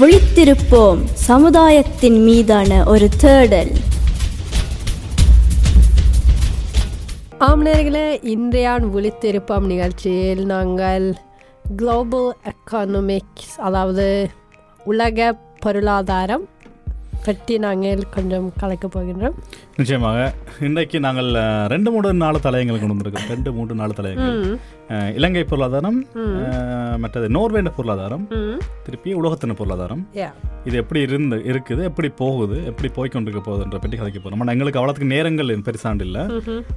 விழித்திருப்போம் சமுதாயத்தின் மீதான ஒரு தேடல். ஆம் நேர்களே இன்றையான் விழித்திருப்போம் நிகழ்ச்சியில் நாங்கள் குளோபல் எக்கானமிக்ஸ் அதாவது உலக பொருளாதாரம் பற்றி நாங்கள் கொஞ்சம் கலக்க போகின்றோம். நிச்சயமாக. இன்றைக்கு நாங்கள் ரெண்டு மூணு நாலு தலையங்கள் கொண்டு வந்திருக்கோம் ரெண்டு மூன்று நாலு தலையங்கள். இலங்கை பொருளாதாரம் மற்றது நோர்வேண்ட பொருளாதாரம் திருப்பி உலகத்தின பொருளாதாரம். இது எப்படி இருந்து இருக்குது எப்படி போகுது எப்படி போய் கொண்டிருக்க போகுதுன்ற பற்றி கதைக்க போகிறோம் ஆனால் எங்களுக்கு அவ்வளோத்துக்கு நேரங்கள் பெருசாண்டு இல்லை.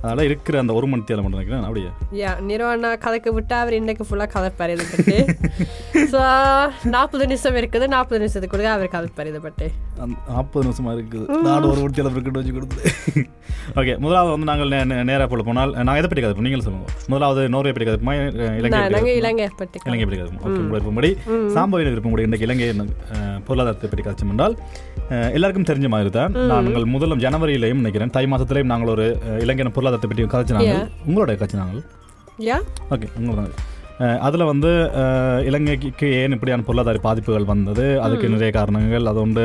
அதனால் இருக்கிற அந்த ஒரு மணி தேவை மட்டும் நினைக்கிறேன். அப்படியே? யா நிறுவனா கதைக்க விட்டு அவர் இன்றைக்கு ஃபுல்லாக கதைப்பார் இதை பற்றி ஸோ நாற்பது நிமிஷம் இருக்குது. நாற்பது நிமிஷத்துக்குள்ள அவர் கதைப்பார் இதை பற்றி நாற்பது நிமிஷமாக இருக்குது. நாடு ஒரு மணி தேவை இருக்கட்டும் வச்சு கொடுத்து. ஓகே முதலாவது வந்து நாங்கள் நேராக போல போனால் நான் எதை பற்றி கதைப்போம் நீங்களும் சொல்லுங்க. முதலாவது நோர்வே பற்றி கதைப்போமா இலங்கை நாங்கள்? இலங்கை பற்றி இலங்கை பற்றி கதைப்போம் ஓகே உங்களை விருப்பப்படி சாம்பவியின் விருப்பப்படி இன்றைக்கு இலங்கை பொருளாதாரத்தை பற்றி கதைச்சோம் என்றால் எல்லாருக்கும் தெரிஞ்ச மாதிரி தான் நாங்கள் முதலும் ஜனவரியிலையும் நினைக்கிறேன் தை மாதத்திலையும் நாங்கள் ஒரு இலங்கையின் பொருளாதாரத்தை பற்றி கதைச்சினாங்க உங்களோட கதைச்சினாங்க ஓகே உங்களோட அதில் வந்து இலங்கைக்கு ஏன் இப்படியான பொருளாதார பாதிப்புகள் வந்தது? அதுக்கு நிறைய காரணங்கள். அது வந்து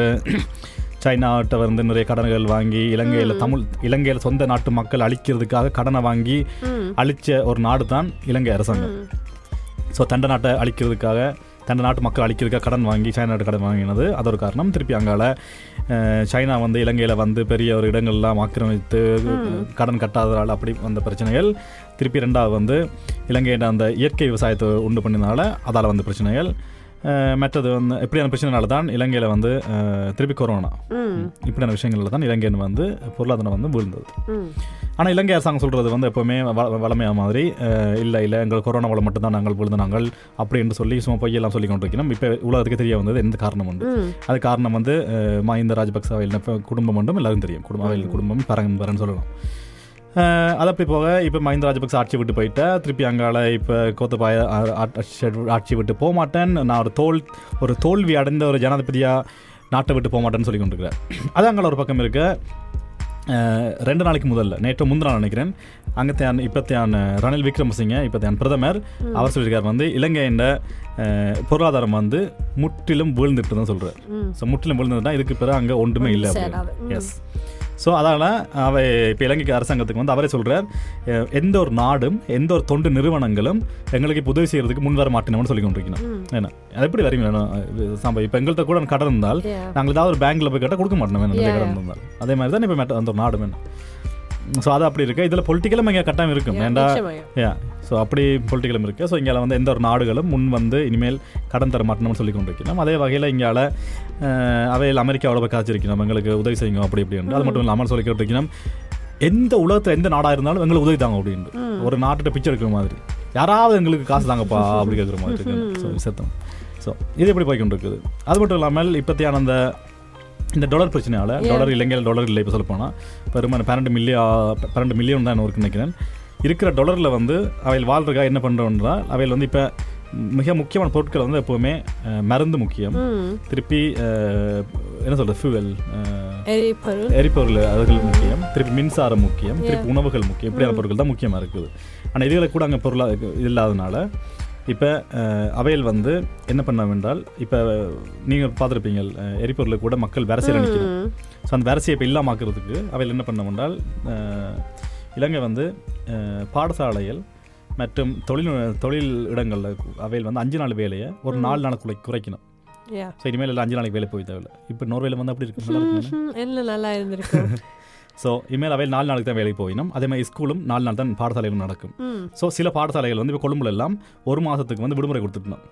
சைனாட்ட வந்து நிறைய கடன்கள் வாங்கி இலங்கையில் தமிழ் இலங்கையில் சொந்த நாட்டு மக்கள் அழிக்கிறதுக்காக கடனை வாங்கி அழிச்ச ஒரு நாடு தான் இலங்கை அரசாங்கம். ஸோ தண்டை நாட்டை அழிக்கிறதுக்காக தண்டை நாட்டு மக்கள் அழிக்கிறதுக்காக கடன் வாங்கி சைனா நாட்டு கடன் வாங்கினது. அது ஒரு காரணம். திருப்பி அங்கால சைனா வந்து இலங்கையில் வந்து பெரிய ஒரு இடங்கள்லாம் ஆக்கிரமித்து கடன் கட்டாததால் அப்படி வந்த பிரச்சனைகள். திருப்பி ரெண்டாவது வந்து இலங்கையின் அந்த இயற்கை விவசாயத்தை உண்டு பண்ணினால அதால் வந்த பிரச்சனைகள். மற்றது வந்து இப்படியான பிரச்சனைனால தான் இலங்கையில் வந்து திருப்பி கொரோனா இப்படியான விஷயங்கள்ல தான் இலங்கையின் வந்து பொருளாதாரம் வந்து வீழ்ந்தது. ஆனால் இலங்கை அரசாங்கம் சொல்கிறது வந்து எப்போவுமே வ- வளமையா மாதிரி இல்லை இல்லை எங்கள் கொரோனா வளம் மட்டும்தான் நாங்கள் விழுந்த நாங்கள் அப்படி என்று சொல்லி சும்மா பொய்யெல்லாம் சொல்லி கொண்டிருக்கிறோம். இப்போ உலகத்துக்கு தெரிய வந்தது எந்த காரணம் உண்டு. அது காரணம் வந்து மஹிந்த ராஜபக்ச அவையில் குடும்பம் மட்டும் எல்லாரும் தெரியும். குடும்பம் அவையில் குடும்பம் பரம்பரன்னு சொல்லலாம். அஹ், அது அப்படி போக இப்போ மஹிந்த ராஜபக்ச ஆட்சி விட்டு போயிட்டா. திருப்பி அங்கால இப்போ கோத்தபாய ஆட்சி விட்டு போக மாட்டேன். நான் ஒரு தோல் ஒரு தோல்வி அடைந்த ஒரு ஜனாதிபதியா நாட்டை விட்டு போக மாட்டேன்னு சொல்லி கொண்டிருக்கிறேன் அது அங்கால ஒரு பக்கம் இருக்க. ரெண்டு நாளைக்கு முதல்ல நேற்று முந்தின நாள் நினைக்கிறேன். அங்கத்தையான் இப்பத்தையான் ரணில் விக்ரமசிங்க இப்பத்தையான் பிரதமர். அவர் சொல்லியிருக்கார் வந்து இலங்கையின் பொருளாதாரம் வந்து முற்றிலும் வீழ்ந்துட்டு தான் சொல்கிறார் ஸோ முற்றிலும் வீழ்ந்ததுன்னா இதுக்கு பிறகு அங்கே ஒன்றுமே இல்லை. எஸ் ஸோ அதனால் அவை இப்போ இலங்கைக்கு அரசாங்கத்துக்கு வந்து அவரே சொல்கிறார் எந்த ஒரு நாடும் எந்த ஒரு தொண்டு நிறுவனங்களும் எங்களுக்கு இப்போ உதவி செய்யறதுக்கு முன் வர மாட்டேனோம்னு சொல்லி கொண்டிருக்கணும் ஏன்னா அது எப்படி வரீங்க சாம்பா இப்போ எங்கள்கிட்ட கூட கடன் இருந்தால். நாங்கள் ஏதாவது ஒரு பேங்க்ல போய் கேட்டால் கொடுக்க மாட்டோம் வேணும் கடன் இருந்தால். அதே மாதிரி தான் இப்போ அந்த ஒரு நாடு வேணும் ஸோ அது அப்படி இருக்கு. இதில் பொலிட்டிக்கலும் இங்கே கட்டாயம் இருக்கும். ஏன்டா? ஸோ அப்படி பொலிட்டிக்கலும் இருக்குது ஸோ இங்கே வந்து எந்த ஒரு நாடுகளும் முன் வந்து இனிமேல் கடன் தர மாட்டோம்னு சொல்லி கொண்டிருக்கணும் அதே வகையில் இங்கால அவையில் அமெரிக்காவோட போய் காய்ச்சிருக்கணும் எங்களுக்கு உதவி செய்யுங்க அப்படி இப்படி அது மட்டும் இல்லாமல் சொல்லி கொண்டிருக்கணும் எந்த உலகத்தில் எந்த நாடாக இருந்தாலும் எங்களுக்கு உதவி தாங்க அப்படின்ட்டு ஒரு நாட்டுகிட்ட பிச்சை எடுக்கிற மாதிரி. யாராவது எங்களுக்கு காசு தாங்கப்பா அப்படி கேட்குற மாதிரி இருக்கு. ஸோ சத்தம் ஸோ இது எப்படி போய் கொண்டிருக்குது? அது மட்டும் இல்லாமல் இப்போத்தியான அந்த இந்த டாலர் பிரச்சனையால் டாலர் இலங்கையில் டாலர் இல்லை இப்போ சொல்ல போனால் பெருமான பன்னெண்டு மில்லியன் பன்னெண்டு மில்லியன் தான் இருக்கு நினைக்கிறேன். இருக்கிற டாலரில் வந்து அவையில் வாழ்றதுக்காக என்ன பண்ணுறோன்றா அவையில் வந்து இப்போ மிக முக்கியமான பொருட்கள் வந்து எப்போவுமே மருந்து முக்கியம். திருப்பி என்ன சொல்கிறது ஃபியூவல் எரிபொருள். அதுகள் முக்கியம். திருப்பி மின்சாரம் முக்கியம். திருப்பி உணவுகள் முக்கியம். இப்படியான பொருட்கள் தான் முக்கியமாக இருக்குது. ஆனால் இதுகளை கூட அங்கே பொருளா இல்லாதனால இப்போ அவையில் வந்து என்ன பண்ண வேண்டால் இப்போ நீங்கள் பார்த்துருப்பீங்க எரிபொருளை கூட மக்கள் வரிசையில் நிற்கணும் ஸோ அந்த வரிசையை இப்போ இல்லாமாக்குறதுக்கு அவையில் என்ன பண்ண வேண்டால் அஹ், இலங்கை வந்து பாடசாலைகள் மற்றும் தொழில் தொழில் இடங்களில் அவையில் வந்து அஞ்சு நாள் வேலையை ஒரு நாலு நாளுக்குள்ள குறைக்கணும். ஸோ இனிமேல் எல்லாம் அஞ்சு நாளைக்கு வேலை போய் தேவையில்ல. இப்போ நோர்வேல வந்து அப்படி இருக்கு. என்ன நல்லா இருந்திருக்கும் ஸோ இனிமேல் அவையில் நாலு நாளுக்கு தான் வேலைக்கு போயிடும் அதே மாதிரி ஸ்கூலும் நாலு நாள் தான் பாடசாலைகளும் நடக்கும். ஸோ சில பாடசாலைகள் வந்து இப்போ கொழும்புல எல்லாம் ஒரு மாதத்துக்கு வந்து விடுமுறை கொடுத்துட்டோம்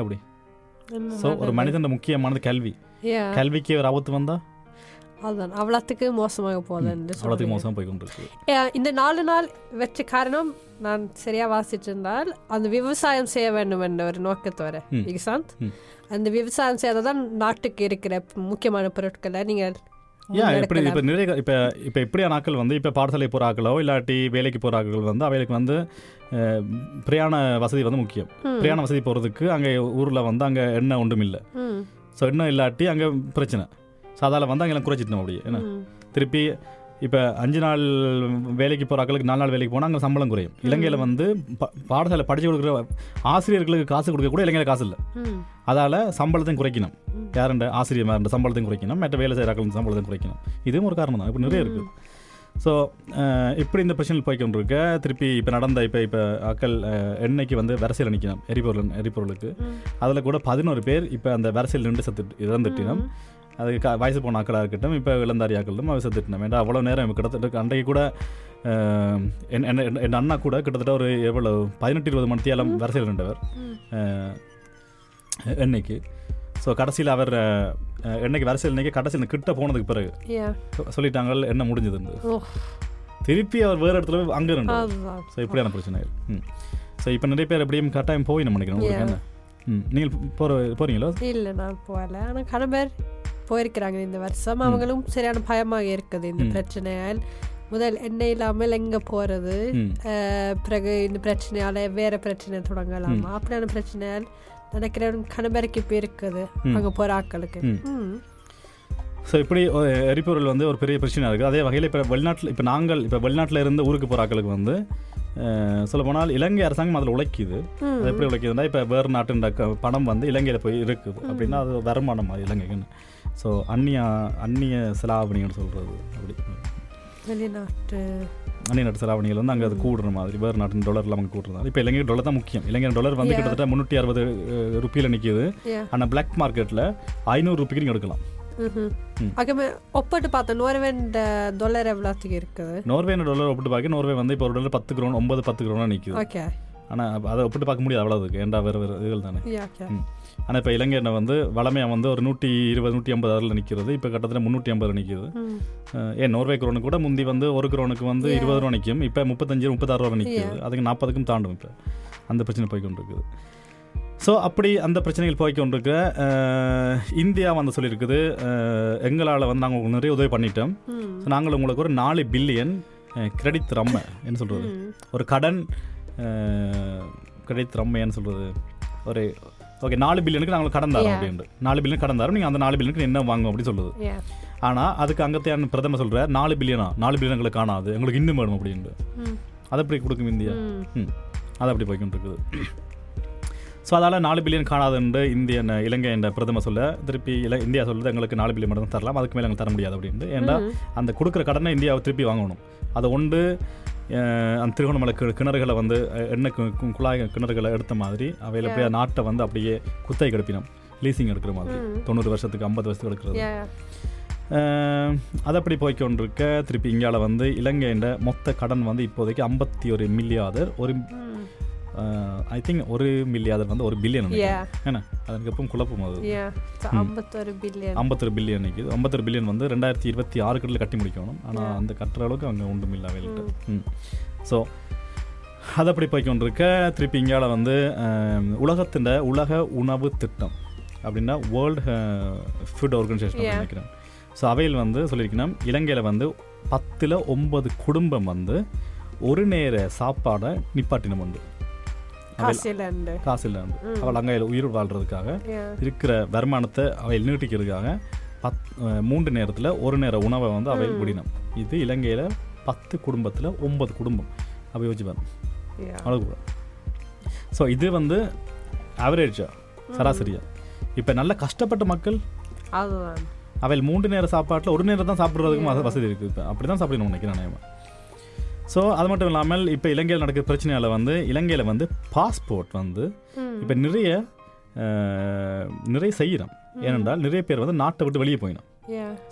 அப்படி ஸோ ஒரு மனிதன் முக்கியமானது கல்வி. கல்விக்கு ஒரு ஆபத்து வந்தா? அதுதான் அவ்வளோத்துக்கு மோசமாக போகுதுன்னு அவ்வளோத்துக்கு. மோசமாக போய் கொண்டிருக்கு இந்த நாலு நாள் வச்ச காரணம் நான் சரியா வாசிச்சிருந்தால் அந்த விவசாயம் செய்ய வேண்டும் என்ற ஒரு நோக்கத்தோட. விகசாந்த். அந்த விவசாயம் செய்யறதான் நாட்டுக்கு இருக்கிற முக்கியமான பொருட்களை நீங்கள் ஏன் முன்னெடுக்கலாம். இப்போ நிறைய இப்போ இப்போ இப்படியான ஆட்கள் வந்து இப்போ பாடசாலை போகிற இல்லாட்டி வேலைக்கு போகிற வந்து அவைகளுக்கு வந்து பிரயாண வசதி வந்து முக்கியம் பிரயாண வசதி போகிறதுக்கு அங்கே ஊரில் வந்து அங்கே எண்ணெய் ஒன்றும் இல்லை ஸோ எண்ணெய் இல்லாட்டி அங்கே பிரச்சனை ஸோ அதால் வந்து அங்கெல்லாம் குறைச்சிட்டோம் அப்படியே. என்ன. திருப்பி இப்போ அஞ்சு நாள் வேலைக்கு போகிற ஆட்களுக்கு நாலு நாள் வேலைக்கு போனால் அங்கே சம்பளம் குறையும். இலங்கையில் வந்து பாடசாலை படித்து கொடுக்குற ஆசிரியர்களுக்கு காசு கொடுக்க கூட இலங்கையில் காசு இல்லை. அதால் சம்பளத்தையும் குறைக்கணும். யாருண்ட? ஆசிரியர் சம்பளத்தையும் குறைக்கணும். மற்ற வேலை செய்கிற சம்பளத்தையும் குறைக்கணும். இதுவும் ஒரு காரணம் தான். இப்படி நிறைய இருக்குது ஸோ இப்படி இந்த பிரச்சனை போய்க்கொண்டு இருக்க திருப்பி இப்போ நடந்த இப்போ இப்போ ஆக்கள் அஹ், எண்ணெய்க்கு வந்து வரிசையில் நிற்கணும் எரிபொருள் எரிபொருளுக்கு. அதில் கூட பதினோரு பேர் இப்போ அந்த வரிசையில் நின்று செத்து இறந்துட்டினம் அது க வயசு போன ஆக்களாக இருக்கட்டும் இப்போ இளந்தாரி ஆக்களும் அவ செத்துட்டினோம் ஏன்னா அவ்வளோ நேரம் கிட்டத்தட்ட அன்றைக்கு கூட என் என்ன- என் அண்ணா கூட கிட்டத்தட்ட ஒரு எவ்வளோ பதினெட்டு இருபது மணித்தியாலம் வரிசையில் நின்றவர் எண்ணெய்க்கு ஸோ கடைசியில் அவர் எண்ணெய்க்கு வரிசையில் நிற்க கடைசியில் கிட்ட போனதுக்கு பிறகு. சொல்லிட்டாங்க என்ன முடிஞ்சதுன்னு ஓ, திருப்பி அவர் வேறு இடத்துல போய் அங்கே அதுதான். ஸோ இப்படியான பிரச்சனைகள் ம். ஸோ இப்போ நிறைய பேர் எப்படியும் கட்டாயம் போய் நம்ம நினைக்கிறேன் உங்களுக்கு என்ன? ம் நீங்கள் போகிற போகிறீங்களோ இல்ல நான் போகல. ஆனா கணவர் போயிருக்கிறாங்க இந்த வருஷம். அவங்களும் சரியான பயமாக இருக்குது இந்த பிரச்சனையால். முதல் எண்ணெய் இல்லாமல் எங்க அஹ், பிறகு இந்த பிரச்சனையால வேற பிரச்சனை தொடங்கலாமா. அப்படியான பிரச்சனையால் நினைக்கிறேன் கணவருக்கு இப்போ இருக்குது. அங்க போற ஆட்களுக்கு. ஸோ இப்படி எரிபொருள் வந்து ஒரு பெரிய பிரச்சனை இருக்குது அதே வகையில் இப்போ வெளிநாட்டில் இப்போ நாங்கள் இப்போ வெளிநாட்டில் இருந்து ஊருக்கு போகிற ஆட்களுக்கு வந்து சொல்ல போனால் இலங்கை அரசாங்கம் அதில் உழைக்குது. அது எப்படி உழைக்குதுன்னா இப்போ வேறு நாட்டுன்ற பணம் வந்து இலங்கையில் போய் இருக்குது. அப்படின்னா அது வருமானம் மாதிரி இலங்கைக்குன்னு? ஸோ அந்நிய அந்நிய செலாவணின்னு சொல்கிறது அப்படி. வெளிநாட்டு. அந்நிய நாட்டு செலாவணிகள் வந்து அங்கே அது கூடுற மாதிரி. வேறு நாட்டின் டாலர்லாம் அங்கே கூடுறது. இப்போ இலங்கை டாலர் தான் முக்கியம். இலங்கை டாலர் வந்து. கிட்டத்தட்ட முந்நூற்றி அறுபது ருப்பியில் நிற்கிது. ஆனால் பிளாக் மார்க்கெட்டில் ஐநூறு ருப்பிக்கு நீங்கள் எடுக்கலாம். ஒப்பிட்டு பார்த்தேன் நோர்வேன் டாலர் எவ்வளோத்துக்கு இருக்குது? நோர்வே டாலர் ஒப்பிட்டு பார்க்க நோர்வே வந்து இப்போ ஒரு டாலர் பத்து கிரோன் ஒன்பது பத்து கிரோனா நிற்கிது ஓகே ஆனால் அதை ஒப்பிட்டு பார்க்க முடியாது அவ்வளோதுக்கு ஏன்டா வேறு வேறு இதுகள் தானே. ஆனால் இப்போ இலங்கை எண்ணெய் வந்து வளமையாக வந்து ஒரு நூற்றி இருபது நூற்றி ஐம்பது அதில் நிற்கிறது இப்போ கிட்டத்தட்ட முந்நூற்றி ஐம்பது நிற்கிது ஏன் நோர்வே குரோனுக்கு கூட முந்தி வந்து ஒரு குரோனுக்கு வந்து இருபது ரூபா நிற்கும் இப்போ முப்பத்தஞ்சு முப்பத்தாறு ரூபா நிற்கிது அதுக்கு நாற்பதுக்கும் தாண்டும் இப்போ. அந்த பிரச்சனை போய்க்கொண்டிருக்குது ஸோ அப்படி அந்த பிரச்சனைகள் போய்க்கொண்டிருக்க அஹ், இந்தியா வந்து சொல்லியிருக்குது எங்களால் வந்து நாங்கள் உங்களுக்கு நிறைய உதவி பண்ணிட்டோம். ஸோ நாங்கள் உங்களுக்கு ஒரு நாலு பில்லியன் கிரெடிட் ரம்ம என்ன சொல்கிறது ஒரு கடன் கிரெடிட் ரம்மைன்னு சொல்கிறது ஒரு ஓகே நாலு பில்லியனுக்கு நாங்கள் கடன் தரோம். அப்படின்ட்டு. நாலு பில்லியன் கடன் தரோம். நீங்கள் அந்த நாலு பில்லியனுக்கு என்ன வாங்கும் அப்படி சொல்லுது. ஆனால் அதுக்கு அங்கத்தையான பிரதமர் சொல்கிறார் நாலு பில்லியனா நாலு பில்லியன் எங்களுக்கு காணாது. எங்களுக்கு இன்னும் வேணும் அப்படின்ட்டு. அதை எப்படி கொடுக்கும் இந்தியா? ம். அது அப்படி போய்கிட்டு இருக்குது ஸோ அதால் நாலு பில்லியன் காணாதுன்னு இந்திய இலங்கை என்ற பிரதமர் சொல்ல திருப்பி இல இந்தியா சொல்லுது எங்களுக்கு நாலு பில்லியன் மட்டும் தரலாம் அதுக்கு மேலே எங்களுக்கு தர முடியாது அப்படின்ட்டு. ஏன்னா அந்த கொடுக்குற கடனை இந்தியாவை திருப்பி வாங்கணும். அதை ஒன்று அந்த திருகோணமலை கிணறுகளை வந்து எண்ணெய் குழாய் கிணறுகளை எடுத்த மாதிரி அவையில் போய் நாட்டை வந்து அப்படியே குத்தை கெடுப்பினோம். லீசிங் எடுக்கிற மாதிரி. தொண்ணூறு வருஷத்துக்கு ஐம்பது வருஷத்துக்கு எடுக்கிறது. அது அப்படி போய்க்கொண்டிருக்க திருப்பி இங்கால வந்து இலங்கையின் மொத்த கடன் வந்து இப்போதைக்கு ஐம்பத்தி ஒரு மில்லியாதர் ஒரு ஐ திங்க் ஒரு மில்லியாதர் வந்து ஒரு பில்லியன். என்ன அதுக்கு எப்பவும் குழப்பம் அது ஐம்பத்தொரு பில்லியன் ஐம்பத்தொரு பில்லியன் நிற்கிது ஐம்பத்தொரு பில்லியன் வந்து ரெண்டாயிரத்தி இருபத்தி ஆறு கட்டில் கட்டி முடிக்கணும் ஆனால் அந்த கட்டுற அளவுக்கு அங்கே ஒன்றும் இல்லை அவைகிட்ட ம் ஸோ அது அப்படி போய்க்கொண்டிருக்க திருப்பி இங்கால வந்து உலகத்தின் உலக உணவு திட்டம் அப்படின்னா வேர்ல்டு ஃபுட் ஆர்கனைசேஷன். நினைக்கிறேன் ஸோ அவையில் வந்து சொல்லியிருக்கணும் இலங்கையில் வந்து பத்தில் ஒன்பது குடும்பம் வந்து ஒரு நேர சாப்பாடை நிப்பாட்டினம் உண்டு காசிலண்டு காசு இல்லாண்டு அவள் அங்கே உயிர் வாழ்றதுக்காக. இருக்கிற வருமானத்தை அவை நீட்டிக்கிறதுக்காக பத் மூன்று நேரத்தில் ஒரு நேர உணவை வந்து அவை விடினம் இது இலங்கையில் பத்து குடும்பத்தில் ஒன்பது குடும்பம். பாருங்க. Yeah. அவ்வளோ ஸோ இது வந்து ஆவரேஜா சராசரியா? இப்போ நல்ல கஷ்டப்பட்ட மக்கள்? அவையில் மூன்று நேர சாப்பாட்டில் ஒரு நேரம் தான் சாப்பிட்றதுக்கும் வச- வசதி இருக்குது. இப்போ அப்படி தான் சாப்பிடணும் நினைக்கிறேன் நான் ஸோ அது மட்டும் இல்லாமல் இப்போ இலங்கையில் நடக்கிற பிரச்சனையால் வந்து இலங்கையில் வந்து பாஸ்போர்ட் வந்து இப்போ நிறைய நிறைய செய்கிறோம் ஏனென்றால் நிறைய பேர் வந்து நாட்டை விட்டு வெளியே போயிடும்.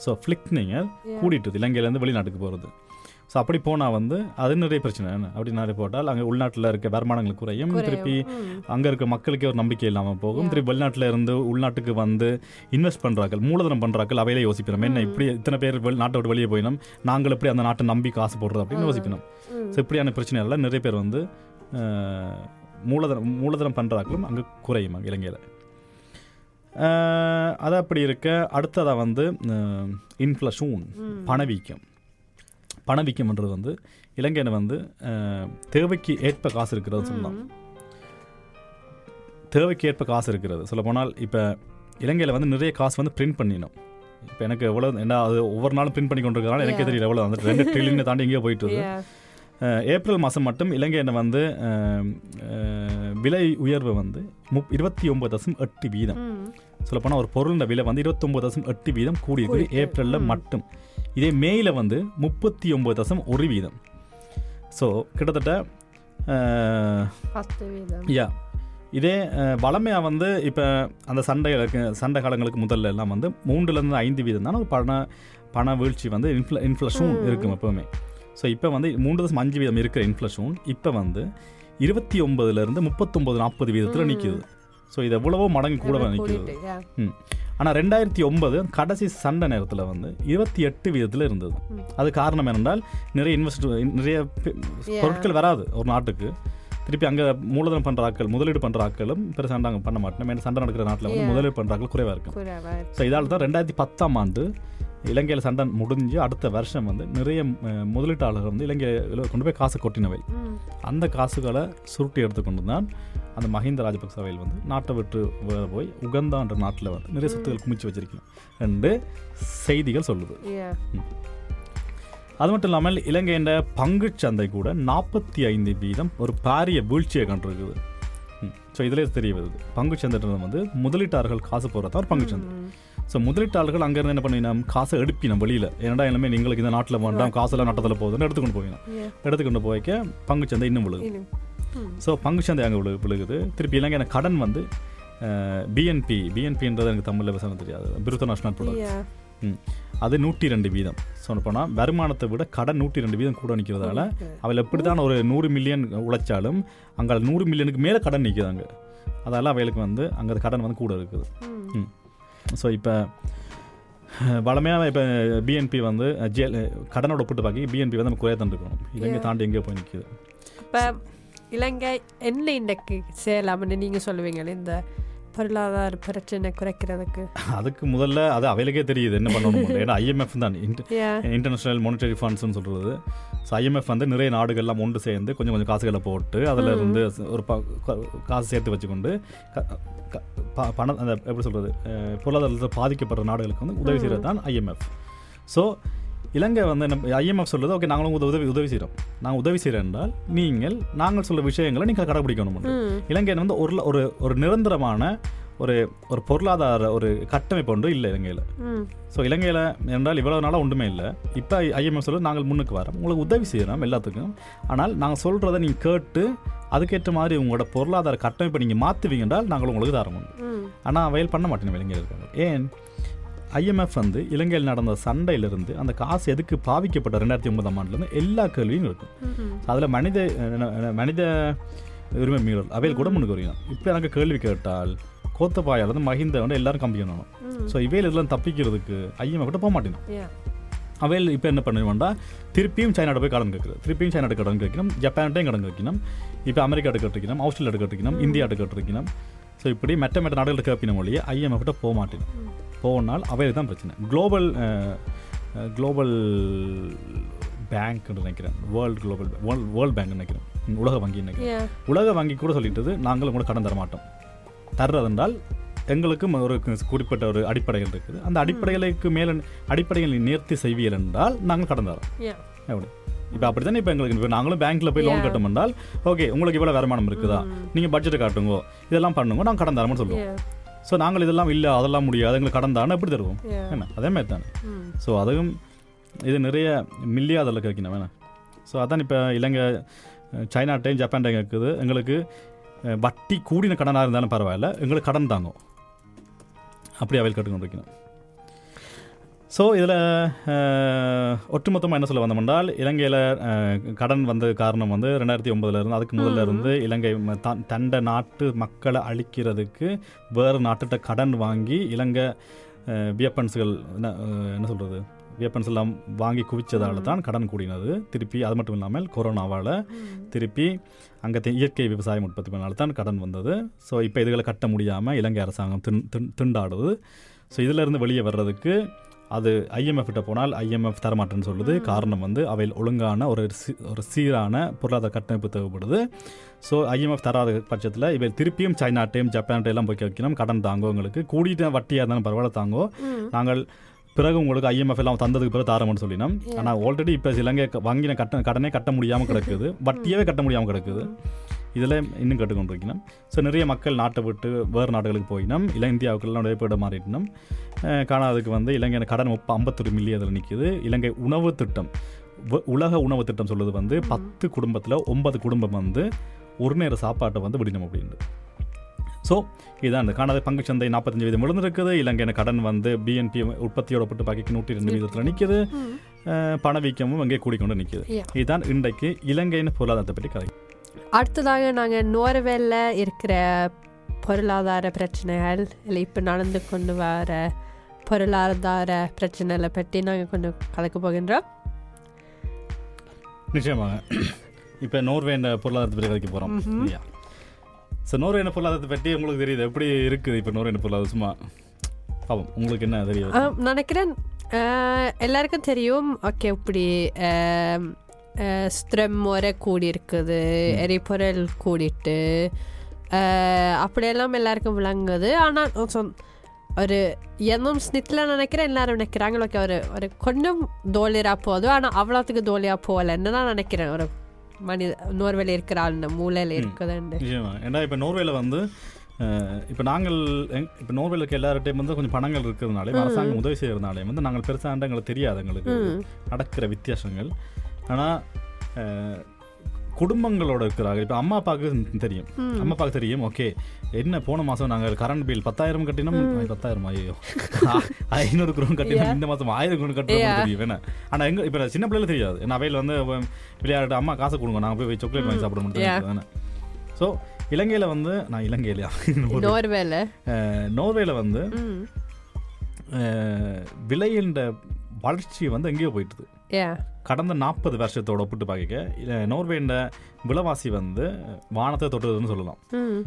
ஸோ ஃப்ளிக்னிங்கர் கூடிட்டுது இலங்கையிலேருந்து வெளிநாட்டுக்கு போகிறது ஸோ அப்படி போனால் வந்து அது நிறைய பிரச்சனை. என்ன? அப்படி நிறைய போட்டால் அங்கே உள்நாட்டில் இருக்க வருமானங்கள் குறையும். திருப்பி. அங்கே இருக்க மக்களுக்கே ஒரு நம்பிக்கை இல்லாமல் போகும். திருப்பி வெளிநாட்டில் இருந்து உள்நாட்டுக்கு வந்து இன்வெஸ்ட் பண்ணுறாக்கள் மூலதனம் பண்ணுறாக்கள் அவையிலே யோசிக்கணும் என்ன? இப்படி இத்தனை பேர் வெளி- நாட்டை விட்டு வெளியே போயினோம். நாங்கள் எப்படி அந்த நாட்டை நம்பி காசு போடுறது அப்படின்னு யோசிக்கணும் ஸோ இப்படியான பிரச்சனைகள் நிறைய பேர் வந்து மூலதனம் மூலதனம் பண்ணுறாக்களும் அங்கே குறையும் அங்கே இலங்கையில். அது அப்படி இருக்க. அடுத்ததாக வந்து இன்ஃப்ளஷூன் பணவீக்கம். பணவீக்கம்ன்றது வந்து இலங்கையில் வந்து தேவைக்கு ஏற்ப காசு இருக்கிறது சொல்லலாம். தேவைக்கு ஏற்ப காசு இருக்கிறது. சொல்ல போனால் இப்போ இலங்கையில் வந்து நிறைய காசு வந்து பிரிண்ட் பண்ணினோம். இப்போ எனக்கு எவ்வளோ என்ன அது ஒவ்வொரு நாளும் பிரிண்ட் பண்ணி கொண்டிருக்கிறதுனால எனக்கே தெரியல எவ்வளோ வந்து ரெண்டு ட்ரில்லியனை தாண்டி எங்கேயோ போயிட்டு ஏப்ரல் மாதம் மட்டும் இலங்கையில் வந்து விலை உயர்வு வந்து முப் இருபத்தி ஒன்பது தசம் எட்டு வீதம். சொல்லப்போனால் ஒரு பொருளோட விலை வந்து இருபத்தொம்பது தசம் எட்டு வீதம் கூடியிருக்கு. ஏப்ரலில் மட்டும். இதே மேயில் வந்து முப்பத்தி ஒம்பது தசம் ஒரு வீதம் ஸோ கிட்டத்தட்ட யா. இதே வளமையாக வந்து இப்போ அந்த சண்டைகளுக்கு சண்டை காலங்களுக்கு முதல்ல எல்லாம் வந்து மூன்றுலேருந்து ஐந்து வீதம் தானே. ஒரு பண பண வீழ்ச்சி வந்து இன்ஃப்ள இன்ஃப்ளஷன் இருக்கும் எப்போவுமே. ஸோ இப்போ வந்து மூன்று தசம் அஞ்சு வீதம் இருக்கிற இன்ஃப்ளஷன் இப்போ வந்து இருபத்தி ஒன்பதுலேருந்து முப்பத்தொம்பது நாற்பது வீதத்தில் நிற்கிது ஸோ இது எவ்வளவோ மடங்கு கூட நிற்கிது. ம். ஆனால் ரெண்டாயிரத்தி ஒன்பது கடைசி சண்டை நேரத்தில் வந்து இருபத்தி எட்டு வீதத்தில் இருந்தது. அது காரணம் என்னென்றால் நிறைய இன்வெஸ்ட் நிறைய பொருட்கள் வராது ஒரு நாட்டுக்கு. திருப்பி அங்கே மூலதனம் பண்ணுற ஆட்கள் முதலீடு பண்ணுற ஆட்களும் பெருசாக அங்கே பண்ண மாட்டோம். ஏன்னா சண்டை நடக்கிற நாட்டில் வந்து. முதலீடு பண்ணுற ஆட்கள் குறைவாக இருக்கும். ஸோ இதால் தான் ரெண்டாயிரத்தி பத்தாம் ஆண்டு இலங்கையில் சண்டை முடிஞ்சு அடுத்த வருஷம் வந்து நிறைய முதலீட்டாளர்கள் வந்து இலங்கையில் கொண்டு போய் காசு கொட்டினவை. அந்த காசுகளை சுருட்டி எடுத்துக்கொண்டு தான் அந்த மஹிந்த ராஜபக்சவையில் வந்து நாட்டை விட்டு போய் உகந்தான்ற நாட்டில் வந்து நிறைய சொத்துக்கள் குமிச்சு வச்சிருக்கணும் ரெண்டு செய்திகள் சொல்லுது. அது மட்டும் இல்லாமல் இலங்கையின் பங்குச் சந்தை கூட நாற்பத்தி ஐந்து வீதம் ஒரு பாரிய வீழ்ச்சியை கண்டிருக்குது. ஸோ இதிலே தெரிய வருது. பங்குச் சந்தைன்றது வந்து முதலீட்டாளர்கள் காசு போடுறதா ஒரு பங்குச் சந்தை. ஸோ முதலீட்டாளர்கள் அங்கேருந்து என்ன பண்ணினோம் காசை எடுப்பினோம் வெளியில். ஏன்னா எல்லாமே எங்களுக்கு இந்த நாட்டில் வேண்டாம் காசெல்லாம் நட்டத்தில் போகுதுன்னு எடுத்துக்கொண்டு Yeah. எடுத்துக்கொண்டு போய்க்க பங்குச் சந்தை இன்னும் விழுது இன்னும். ம். ஸோ பங்குச்சந்தை அங்கே விழு விழுகுது. திருப்பி இலங்கை கடன் வந்து பிஎன்பி பிஎன்பின்றது எனக்கு தமிழில் பேச தெரியாது. பிருத்த நேஷனல் ப்ராடக்ட் அது நூற்றி ரெண்டு வீதம் சொல்ல போனால் வருமானத்தை விட கடன் நூற்றி ரெண்டு வீதம் கூட நிற்கிறதால அவள் எப்படி தான் ஒரு நூறு மில்லியன் உழைச்சாலும் அங்கே நூறு மில்லியனுக்கு மேலே கடன் நிற்குதாங்க அதால அவைகளுக்கு வந்து அங்கே கடன் வந்து கூட இருக்குது. ம். ஸோ இப்போ வளமையாக இப்போ பிஎன்பி வந்து ஜெல் கடனோட ஒப்பிட்டு பார்க்க பிஎன்பி வந்து நம்ம குறைய தான் இருக்கணும். இலங்கை தாண்டி எங்கேயோ போய் நிற்கிது இப்ப இலங்கை என்ன இன்றைக்கு செய்யலாம்னு நீங்க சொல்லுவீங்களே இந்த பொருளாதார பிரச்சனை குறைக்கிறதுக்கு? அதுக்கு முதல்ல அது அவைகளுக்கே தெரியுது என்ன பண்ணணும் ஏன்னா ஐஎம்எஃப் தான். இன்டர்நேஷனல் மானிட்டரி ஃபண்ட்ஸ்னு சொல்கிறது ஸோ ஐஎம்எஃப் வந்து நிறைய நாடுகள்லாம் ஒன்று சேர்ந்து கொஞ்சம் கொஞ்சம் காசுகளை போட்டு அதில் இருந்து ஒரு காசு சேர்த்து வச்சுக்கொண்டு பணம் அந்த எப்படி சொல்கிறது பொருளாதாரத்தில் பாதிக்கப்படுற நாடுகளுக்கு வந்து உதவி செய்கிறது தான் ஐஎம்எஃப் ஸோ இலங்கை வந்து நம்ம ஐஎம்எஃப் சொல்லுது ஓகே நாங்களும் உத- உதவி உதவி செய்கிறோம் நாங்கள் உதவி செய்கிறோம் என்றால் நீங்கள் நாங்கள் சொல்ல விஷயங்களை நீங்கள் கடைப்பிடிக்கணும் இலங்கை வந்து ஒரு ஒரு ஒரு நிரந்தரமான ஒரு ஒரு பொருளாதார ஒரு கட்டமைப்பு ஒன்று இல்லை இலங்கையில். ஸோ இலங்கையில் என்றால் இவ்வளவு நாளாக ஒன்றுமே இல்லை. இப்போ ஐஎம்எஃப் சொல்ல நாங்கள் முன்னுக்கு வரோம். உங்களுக்கு உதவி செய்கிறோம் எல்லாத்துக்கும். ஆனால் நாங்கள் சொல்கிறத நீங்கள் கேட்டு அதுக்கேற்ற மாதிரி உங்களோட பொருளாதார கட்டமைப்பை நீங்கள் மாற்றுவீங்க என்றால் நாங்கள் உங்களுக்கு தரோம். ஆனால் அவையில் பண்ண மாட்டேன் இலங்கையில் இருக்காங்க ஏன்? ஐஎம்எஃப் வந்து இலங்கையில் நடந்த சண்டையிலிருந்து அந்த காசு எதுக்கு பாவிக்கப்பட்ட ரெண்டாயிரத்தி ஒன்பதாம் ஆண்டுலேருந்து எல்லா கேள்வியும் இருக்கும். அதில் மனித மனித உரிமை மீறல் அவையில் கூட முன்னுக்கு வருகிறோம். இப்போ எனக்கு கேள்வி கேட்டால் கோத்தபாயால் வந்து மஹிந்த வந்து எல்லாரும் கம்பி பண்ணணும் ஸோ இவையில் இதெல்லாம் தப்பிக்கிறதுக்கு ஐஎம்எஃப் கிட்ட போக மாட்டேன். அவையில் இப்போ என்ன பண்ணுவேன்டா திருப்பியும் சைனாட்ட போய் கடன் கேட்குறது திருப்பியும் சைனாட்ட கடன் கேட்கணும் ஜப்பான்ட்டையும் கடன் கேட்கணும் இப்போ அமெரிக்காட்ட கேட்டிருக்கணும் ஆஸ்திரேலியாட்ட கேட்டிருக்கணும் இந்தியாட்ட கேட்டிருக்கணும். ஸோ இப்படி மெட்ட மெட்ட நாடுகள்ட்ட கேட்பின மொழியே ஐஎம்எஃப் கிட்ட போக மாட்டேன். போனால் அவையில் தான் பிரச்சனை. குளோபல் குளோபல் பேங்க் நினைக்கிறேன். World global world world bank நினைக்கிறேன். உலக வங்கி நினைக்கிறேன். உலக வங்கி கூட சொல்லிட்டது நாங்கள் உங்களுக்கு கடன் தர மாட்டோம். தர்றதென்றால் எங்களுக்கும் ஒரு குறிப்பிட்ட ஒரு அடிப்படைகள் இருக்குது. அந்த அடிப்படைகளுக்கு மேலே அடிப்படைகளை நேர்த்தி செய்வியல் என்றால் நாங்கள் கடன் தரோம். எப்படி? இப்போ அப்படி தானே இப்போ எங்களுக்கு இப்போ நாங்களும் பேங்க்கில் போய் லோன். கட்டும் என்றால் ஓகே உங்களுக்கு இவ்வளோ வருமானம் இருக்குதா? நீங்கள் பட்ஜெட்டை காட்டுங்க இதெல்லாம் பண்ணுங்க நாங்கள் கடன் தரோம்னு சொல்லுவோம். ஸோ நாங்கள் இதெல்லாம் இல்லை அதெல்லாம் முடியாது எங்களுக்கு கடன் தானே எப்படி தருவோம். என்ன? அதே மாதிரி தானே. ஸோ அதுவும் இது நிறைய மில்லியாதில் கேட்கணும் வேணாம் ஸோ அதான் இப்போ இலங்கை சைனாட்டையும் ஜப்பான்டையும் இருக்குது. எங்களுக்கு வட்டி கூடின கடனாக இருந்தாலும் பரவாயில்ல. எங்களுக்கு கடன் தாங்கும். அப்படி அவையில் கேட்டுக்கொண்டு இருக்கணும் ஸோ இதில் ஒட்டுமொத்தமாக என்ன சொல்ல வந்தோம்னால் இலங்கையில் கடன் வந்த காரணம் வந்து ரெண்டாயிரத்தி ஒன்பதுல இருந்து அதுக்கு முதல்ல இருந்து இலங்கை தான் தண்ட நாட்டு மக்களை அழிக்கிறதுக்கு வேறு நாட்டுகிட்ட கடன் வாங்கி இலங்கை வியப்பன்ஸுகள் என்ன சொல்கிறது வியப்பன்ஸ் எல்லாம் வாங்கி குவிச்சதால தான் கடன் கூடினது. திருப்பி அது மட்டும் இல்லாமல் கொரோனாவால் திருப்பி அங்கே இயற்கை விவசாயம் உற்பத்தி பண்ணால தான் கடன் வந்தது. ஸோ இப்போ இதுகளை கட்ட முடியாமல் இலங்கை அரசாங்கம் திண்- திண்டாடுது. ஸோ இதிலிருந்து வெளியே வர்றதுக்கு அது ஐஎம்எஃப் கிட்ட போனால் ஐஎம்எஃப் தரமாட்டேன்னு சொல்லுது. காரணம் வந்து அவையில் ஒழுங்கான ஒரு சி- ஒரு சீரான பொருளாதார கட்டமைப்பு தேவைப்படுது. ஸோ ஐஎம்எஃப் தராத பட்சத்தில் இவை திருப்பியும் சைனாட்டையும் ஜப்பான்ட்டையும் எல்லாம் போய் வைக்கணும் கடன் தாங்கோ உங்களுக்கு கூடிட்ட வட்டியாக இருந்தாலும் பரவாயில்ல தாங்கோ. நாங்கள் பிறகு உங்களுக்கு ஐஎம்எஃப் எல்லாம் தந்ததுக்கு பிறகு தாரம்னு சொல்லினோம். ஆனால் ஆல்ரெடி இப்போ இலங்கை வாங்கின கட்ட கடனே கட்ட முடியாமல் கிடக்குது. வட்டியவே கட்ட முடியாமல் கிடக்குது. இதில் இன்னும் கேட்டுக்கொண்டிருக்கணும் ஸோ நிறைய மக்கள் நாட்டை விட்டு வேறு நாடுகளுக்கு போயினோம். இல்லை இந்தியாவுக்குள்ள நடைபெற மாறிட்டோம். காணாததுக்கு வந்து இலங்கை கடன் முப்ப ஐம்பத்தொரு மில்லியன் அதில் நிற்கிது இலங்கை உணவு திட்டம். உலக உணவு திட்டம் சொல்லுது வந்து பத்து குடும்பத்தில் ஒன்பது குடும்பம் வந்து ஒரு நேர சாப்பாட்டை வந்து விடணும் அப்படின்னு. ஸோ இதான் இந்த காணாத பங்கு சந்தை நாற்பத்தஞ்சு வீதம் விழுந்திருக்குது. இலங்கையின் கடன் வந்து பிஎன்பி உற்பத்தியோட ஒப்பிட்டு பாக்கிக்கு நூற்றி ரெண்டு வீதத்தில் நிற்கிது பணவீக்கமும் அங்கே கூடிக்கொண்டு நிற்கிது. இதுதான் இன்றைக்கு இலங்கையின் பொருளாதாரத்தை பற்றி கதை. அடுத்ததாக நாங்கள் நோர்வேல இருக்கிற பொருளாதார பிரச்சனைகள் இல்லை இப்போ நடந்து கொண்டு வர பொருளாதார பிரச்சனைகளை பற்றி நாங்கள் கொஞ்சம் கலக்க போகின்றோம். நிச்சயமாக. இப்போ நோர்வேண்ட பொருளாதாரத்தை பற்றி கதைக்க போகிறோம் இல்லையா? ஸோ நோர்வேண்ட பொருளாதாரத்தை பற்றி உங்களுக்கு தெரியுது. எப்படி இருக்குது இப்போ நோர்வேண்ட பொருளாதாரம்? சும்மா பாவம் உங்களுக்கு என்ன தெரியும் நினைக்கிறேன் எல்லாருக்கும் தெரியும். ஓகே இப்படி ஸ்ட்ரம் முறை கூடி இருக்குது எரிபொருள் கூடிட்டு அப்படியெல்லாம் எல்லாருக்கும் விளங்குது. ஆனால் சொ- ஒரு ஸ்னித்தில் நினைக்கிறேன் எல்லாரும் நினைக்கிறாங்க. ஓகே ஒரு ஒரு கொஞ்சம் தோலிரா போதும். ஆனால் அவ்வளோத்துக்கு தோலியா போகலன்னு தான் நினைக்கிறேன். ஒரு மனித நோர்வேல இருக்கிற ஆள் மூலையில் நிச்சயமா ஏன்னா இப்போ நோர்வேல வந்து இப்போ நாங்கள் இப்போ நோர்வேல இருக்க எல்லார்ட்டையும் வந்து கொஞ்சம் பணங்கள் இருக்கிறதுனாலே அரசாங்கம் உதவி செய்யறதுனாலே வந்து நாங்கள் பெருசாக எங்களுக்கு தெரியாது எங்களுக்கு. நடக்கிற வித்தியாசங்கள். ஆனால் குடும்பங்களோட இருக்கிறாங்க இப்போ அம்மா அப்பாவுக்கு தெரியும். அம்மா அப்பாவுக்கு தெரியும். ஓகே என்ன போன மாதம் நாங்கள் கரண்ட் பில் பத்தாயிரம் கட்டினோம். பத்தாயிரம்? ஐயோ. ஐநூறு குரோன் கட்டினோம். இந்த மாதம் ஆயிரம் குரோன் கட்டணும் தெரியும். என்ன? ஆனால் எங்க இப்போ சின்ன பிள்ளைல தெரியாது. ஏன்னா அவையில் வந்து விளையாட்டு அம்மா காசு கொடுங்க. நாங்கள் போய் சாக்லேட் வாங்கி சாப்பிட முடியும் ஸோ இலங்கையில் வந்து நான் இலங்கையிலையா? நோர்வேல. நோர்வேல வந்து விலையின்ற வளர்ச்சி வந்து எங்கேயோ போயிட்டுது. கடந்த நாற்பது வருஷத்தோட ஒப்பிட்டு பார்க்க நோர்வேண்ட விலைவாசி வந்து வானத்தை தொட்டதுன்னு சொல்லலாம்.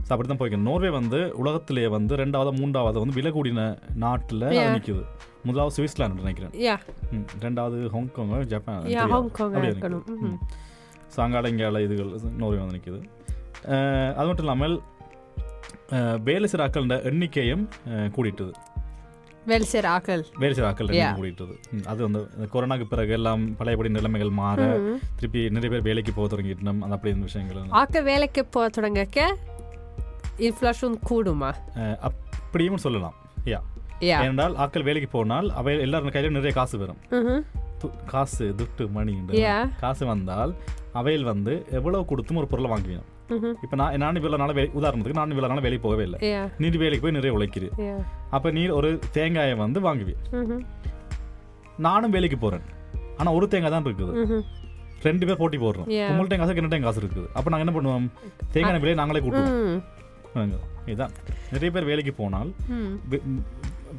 ஸோ அப்படி தான் போய்க்கு நோர்வே வந்து உலகத்திலேயே வந்து ரெண்டாவது மூன்றாவது வந்து விலை கூடின நாட்டில் நிற்குது முதலாவது சுவிட்சர்லாந்து நினைக்கிறேன். ரெண்டாவது ஹாங்காங் ஜப்பான். ஸோ அங்கால இங்கால இதுகள் நோர்வே வந்து நிற்குது அது மட்டும் இல்லாமல் வேலை சிறாக்கள எண்ணிக்கையும் கூடிட்டுது. வேலை செய்கிற ஆக்கள். வேலை சிறாக்கள் எண்ணிக்கை கூடிட்டுது ம், அது வந்து இந்த கொரோனாக்கு பிறகு எல்லாம் பழையபடி நிலைமைகள் மாற திருப்பி நிறைய பேர் வேலைக்கு போக தொடங்கிட்டோம். அது அப்படி இந்த விஷயங்கள் ஆக்க வேலைக்கு போக தொடங்கக்க இன்ஃப்ளேஷன் கூடுமா? அப்படியும் சொல்லலாம். யா. ஏனென்றால் ஆட்கள் வேலைக்கு போனால் அவை எல்லாரும் கையில நிறைய காசு வரும். காசு துட்டு மணி Yeah. காசு வந்தால் அவையில் வந்து எவ்வளவு கொடுத்தும் ஒரு பொருளை வாங்குவேன் ம்ஹும். இப்போ நான் நான் இவ்வளோ வேலை உதாரணத்துக்கு நான் நாள் வேலைக்கு போகவே இல்லை. யா நீ வேலைக்கு போய் நிறைய உழைக்கிறீ அப்போ நீ ஒரு தேங்காயை வந்து வாங்குவேன் ம்ஹும். நானும் வேலைக்கு போகிறேன் ஆனால் ஒரு தேங்காய் தான் இருக்குது. ம்ஹும். ரெண்டு பேர் போட்டி போடுறோம். உங்கள்ட்ட காசு என்ன காசு இருக்குது. அப்போ நாங்கள் என்ன பண்ணுவோம்? தேங்காய் விலையை நாங்களே கூட்டுவோம். வாங்க. இதுதான் நிறைய பேர் வேலைக்கு போனால் ம்,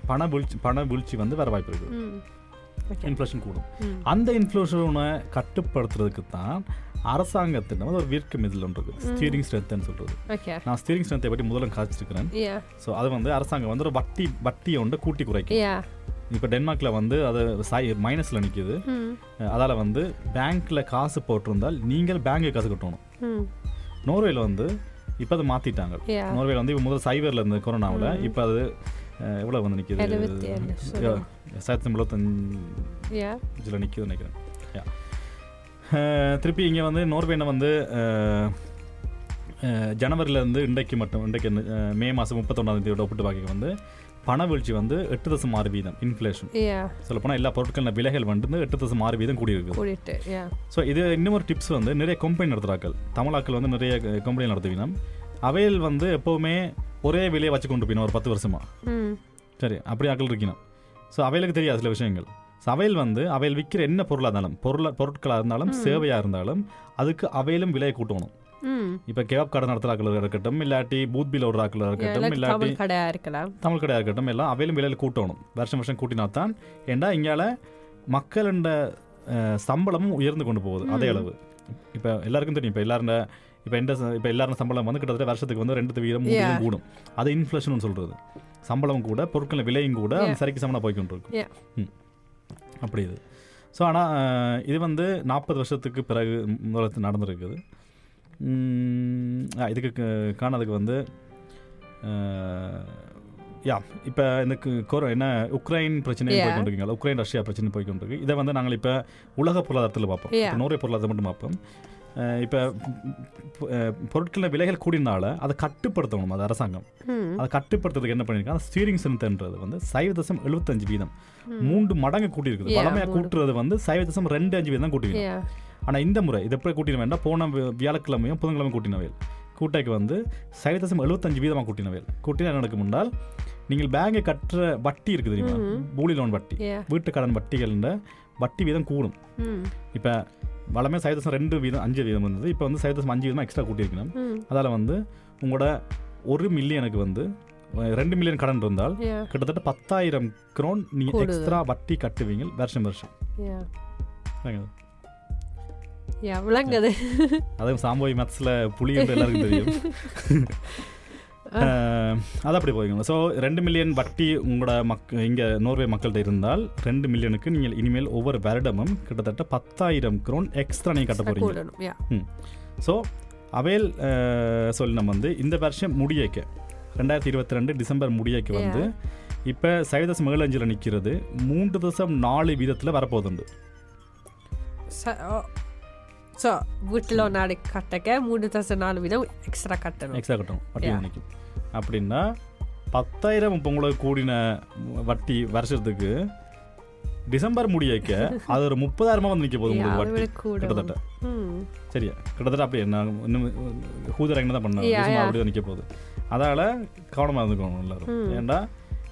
பண வீழ்ச்சி பண வீழ்ச்சி வந்து வர வாய்ப்பு இருக்குது. ம். இன்ஃப்ளேஷன் கூடும். ம். அந்த இன்ஃப்ளேஷனை கட்டுப்படுத்துறதுக்கு தான் அரசாங்கத்தின் வந்து ஒரு விற்கும் இதில் ஒன்று இருக்குது ஸ்டீரிங் ஸ்ட்ரென்த்னு சொல்கிறது நான் ஸ்டீரிங் ஸ்ட்ரென்த்தை பற்றி முதல்ல காய்ச்சிருக்கிறேன் ஸோ அது வந்து அரசாங்கம் வந்து ஒரு வட்டி வட்டியை ஒன்று கூட்டி குறைக்கும். இப்போ டென்மார்க்கில் வந்து அது சாய் மைனஸில் நிற்கிது ம். அதால் வந்து பேங்க்கில் காசு போட்டிருந்தால் நீங்கள் பேங்க்கு காசு கட்டணும். ம். நோர்வேல வந்து இப்போ அதை மாற்றிட்டாங்க. நோர்வேல வந்து இப்போ முதல்ல சைபரில் இருந்த கொரோனாவில். இப்போ அது எவ்வளோ வந்து நிற்கிது எண்பத்தஞ்சு யா இதில் நிற்கிது நினைக்கிறேன். திருப்பி இங்கே வந்து நோர்வேனை வந்து ஜனவரியிலேருந்து இன்றைக்கு மட்டும் இன்றைக்கு மே மாதம் முப்பத்தொன்னாம் தேதியோட ஒப்பிட்டு பார்க்க வந்து பண வீழ்ச்சி வந்து எட்டு தசம் ஆறு வீதம் இன்ஃப்ளேஷன் சொல்லப்போனால் எல்லா பொருட்களின் விலைகள் வந்து எட்டு தசம் ஆறு வீதம் கூடியிருக்கு. ஸோ இது இன்னும் ஒரு டிப்ஸ் வந்து நிறைய கம்பெனி நடத்துகிறாக்கள் தமிழாக்கள் வந்து நிறைய கம்பெனி நடத்துவினோம் அவையில் வந்து எப்போவுமே ஒரே விலையை வச்சு கொண்டு போயினோம் ஒரு பத்து வருஷமா. சரி அப்படி ஆக்கள் இருக்கணும். ஸோ அவைகளுக்கு தெரியாது சில விஷயங்கள். அவையில் வந்து அவையில் விற்கிற என்ன பொருளாக இருந்தாலும் பொருள பொருட்களாக இருந்தாலும் சேவையாக இருந்தாலும் அதுக்கு அவையிலும் விலையை கூட்டணும். இப்போ கேப் கடை நடத்துறாக்கள் இருக்கட்டும் இல்லாட்டி பூத் பில் ஓடுறாக்கள் இருக்கட்டும் இல்லாட்டி கடையா இருக்கலாம். தமிழ் கடையாக இருக்கட்டும் எல்லாம் அவையிலும் விலையில் கூட்டணும். வருஷம் வருஷம் கூட்டினா தான் ஏண்டா இங்கால மக்களோட அஹ், சம்பளமும் உயர்ந்து கொண்டு போகுது அதே அளவு. இப்போ எல்லாருக்கும் தெரியும் இப்போ எல்லாரும் இப்போ எந்த இப்போ எல்லாரும் சம்பளம் வந்து கிட்டத்தட்ட வருஷத்துக்கு வந்து ரெண்டு வீதம் கூடும். அது இன்ஃப்ளேஷன் சொல்றது. சம்பளம் கூட பொருட்களின் விலையும் கூட அந்த. சரிக்கு சமனாக போய்க்கொண்டு இருக்கும் Yeah. ம். அப்படி இது ஸோ ஆனால் இது வந்து நாற்பது வருஷத்துக்கு பிறகு முதலத்து நடந்திருக்குது இதுக்கு காணதுக்கு வந்து யா இப்போ இந்த கொரோ என்ன உக்ரைன் பிரச்சனை Yeah. போய்க்கொண்டிருக்கீங்களா உக்ரைன் ரஷ்யா பிரச்சனை போய்க்கொண்டிருக்கு இதை வந்து நாங்கள் இப்போ உலக பொருளாதாரத்தில் பார்ப்போம் நூறு பொருளாதாரம் மட்டும் பார்ப்போம் இப்போ பொருட்களின் விலைகள் கூடினால அதை கட்டுப்படுத்தணும் அது அரசாங்கம். அதை கட்டுப்படுத்துறதுக்கு என்ன பண்ணியிருக்காங்க? ஸ்டீரிங் சென்டர்ன்றது வந்து சைவ தசம் எழுபத்தஞ்சு வீதம் மூன்று மடங்கு கூட்டியிருக்குது. வளமையாக. கூட்டுறது வந்து சைவ தசம் ரெண்டு அஞ்சு வீதம் தான் Yeah. ஆனால் இந்த முறை இது எப்படி கூட்டின வேண்டாம்? போன வியாழக்கிழமையும் புதன்கிழமை கூட்டினவையில் கூட்டைக்கு வந்து சைவ தசம் எழுபத்தஞ்சு வீதமாக கூட்டினவையில் கூட்டினா நடக்கும் முன்னால் நீங்கள் பேங்கை கட்டுற வட்டி இருக்குது தெரியுமா? பூலி லோன் வட்டி. Yeah. வீட்டு கடன் வட்டிகள்ன்ற வட்டி வீதம் கூடும். இப்போ வளமே சைவ தசம் ரெண்டு வீதம் அஞ்சு வீதம் இருந்தது. இப்போ வந்து சைவ தசம் அஞ்சு வீதமாக எக்ஸ்ட்ரா கூட்டியிருக்கணும். அதால் வந்து உங்களோட ஒரு மில்லியனுக்கு வந்து ரெண்டு மில்லியன் கடன் இருந்தால். கிட்டத்தட்ட பத்தாயிரம் க்ரோன் நீங்கள். எக்ஸ்ட்ரா வட்டி கட்டுவீங்க வருஷம் வருஷம். விளங்குது. அதுவும் சாம்போய் மேத்ஸில் புளி என்று எல்லாருக்கும் தெரியும். அது அப்படி போய்க்கணும் ஸோ ரெண்டு மில்லியன் வட்டி உங்களோட மக் இங்கே நோர்வே மக்கள்கிட்ட இருந்தால் ரெண்டு மில்லியனுக்கு நீங்கள் இனிமேல் ஒவ்வொரு வருடமும் கிட்டத்தட்ட பத்தாயிரம் க்ரோன் எக்ஸ்ட்ரா நீங்கள் கட்ட போகிறீங்க. ஸோ அவைல் சொல்லி நம்ம வந்து இந்த வருஷம் முடியக்க ரெண்டாயிரத்தி இருபத்தி ரெண்டு டிசம்பர் முடியக்க வந்து இப்போ சைவ தசம் ஏழு அஞ்சில் நிற்கிறது மூன்று தசம் நாலு வீதத்தில் வரப்போகுதுண்டு. So, வீட்டில் நாடு கட்டக்க மூணு தசம் நாலு வீதம் எக்ஸ்ட்ரா கட்டணும். எக்ஸ்ட்ரா கட்டணும் அப்படின்னா பத்தாயிரம் இப்போ உங்களுக்கு கூடின வட்டி வருஷத்துக்கு டிசம்பர் முடியக்க அது ஒரு முப்பதாயிரமா வந்து நிற்க போகுது Yeah, உங்களுக்கு வட்டி விட கூட கிட்டத்தட்ட. சரியா? கிட்டத்தட்ட அப்படியே நான் இன்னும் ஹூதரங்க தான் பண்ணேன். அப்படி தான் நிற்க போகுது. அதால கவனமாக இருந்துக்கணும் எல்லாரும். ஏன்டா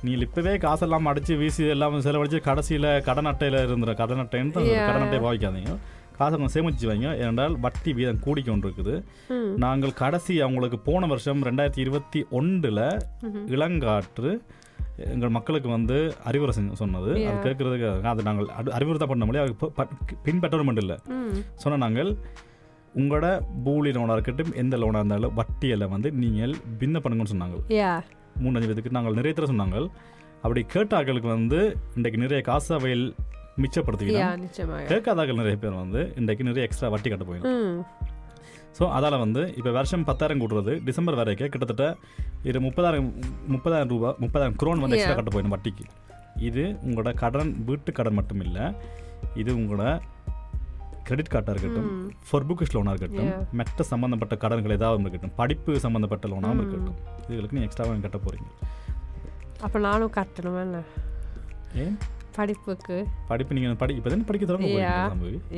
நீ இப்பவே காசெல்லாம் அடிச்சு வீசி எல்லாம் செலவழிச்சு கடைசியில் கடன் அட்டையில் இருந்துற கடன் அட்டைன்னு. கடன் அட்டையை பாவிக்காதீங்க. காசை கொஞ்சம் சேமிச்சு வைங்க ஏனென்றால் வட்டி வீதம் கூடிக்கொண்டு இருக்குது ம். நாங்கள் கடைசி அவங்களுக்கு போன வருஷம் ரெண்டாயிரத்தி இருபத்தி ஒன்றில் இளங்காற்று எங்கள் மக்களுக்கு வந்து அறிவுரை செஞ்சு சொன்னது. அது. கேட்கறதுக்கு அது நாங்கள் அறிவுரை தான் பண்ண முடியாது அதுக்கு ப- ப- பின்பற்றவும் மட்டும் இல்லை. சொன்ன நாங்கள் உங்களோட பூலி லோனாக இருக்கட்டும் எந்த லோனாக இருந்தாலும் வட்டியில் வந்து நீங்கள் பின்ன பண்ணுங்கன்னு சொன்னாங்க. மூணு அஞ்சு பேத்துக்கு நாங்கள் நிறைய தடவை சொன்னாங்க. அப்படி கேட்ட ஆட்களுக்கு வந்து இன்றைக்கு நிறைய காசு அவையில் மிச்சப்படுத்திக்கலாம் கேட்காதாக்கள் நிறைய பேர் வந்து இன்றைக்கு நிறைய எக்ஸ்ட்ரா வட்டி கட்ட போயிடும். ஸோ அதால் வந்து இப்போ வருஷம் பத்தாயிரம் கூட்டுறது டிசம்பர் வரைக்கும் கிட்டத்தட்ட இது முப்பதாயிரம் முப்பதாயிரம் ரூபா முப்பதாயிரம் குரோன் வந்து எக்ஸ்ட்ரா. கட்ட போயிடும் வட்டிக்கு. இது உங்களோட கடன் வீட்டு கடன் மட்டும் இல்லை இது உங்களோட கிரெடிட் கார்டாக இருக்கட்டும் ஃபார் புக்கிஷ் லோனாக இருக்கட்டும். மற்ற சம்மந்தப்பட்ட கடன்கள் ஏதாவது இருக்கட்டும் படிப்பு சம்மந்தப்பட்ட லோனாகவும் இருக்கட்டும். இதுகளுக்கு நீ எக்ஸ்ட்ராவாக கட்ட போகிறீங்க அப்போ நானும் கட்டணும் ஏன்? படிப்புக்கு. படிப்பு நீங்கள் படி இப்போ தானே படிக்க தொடங்க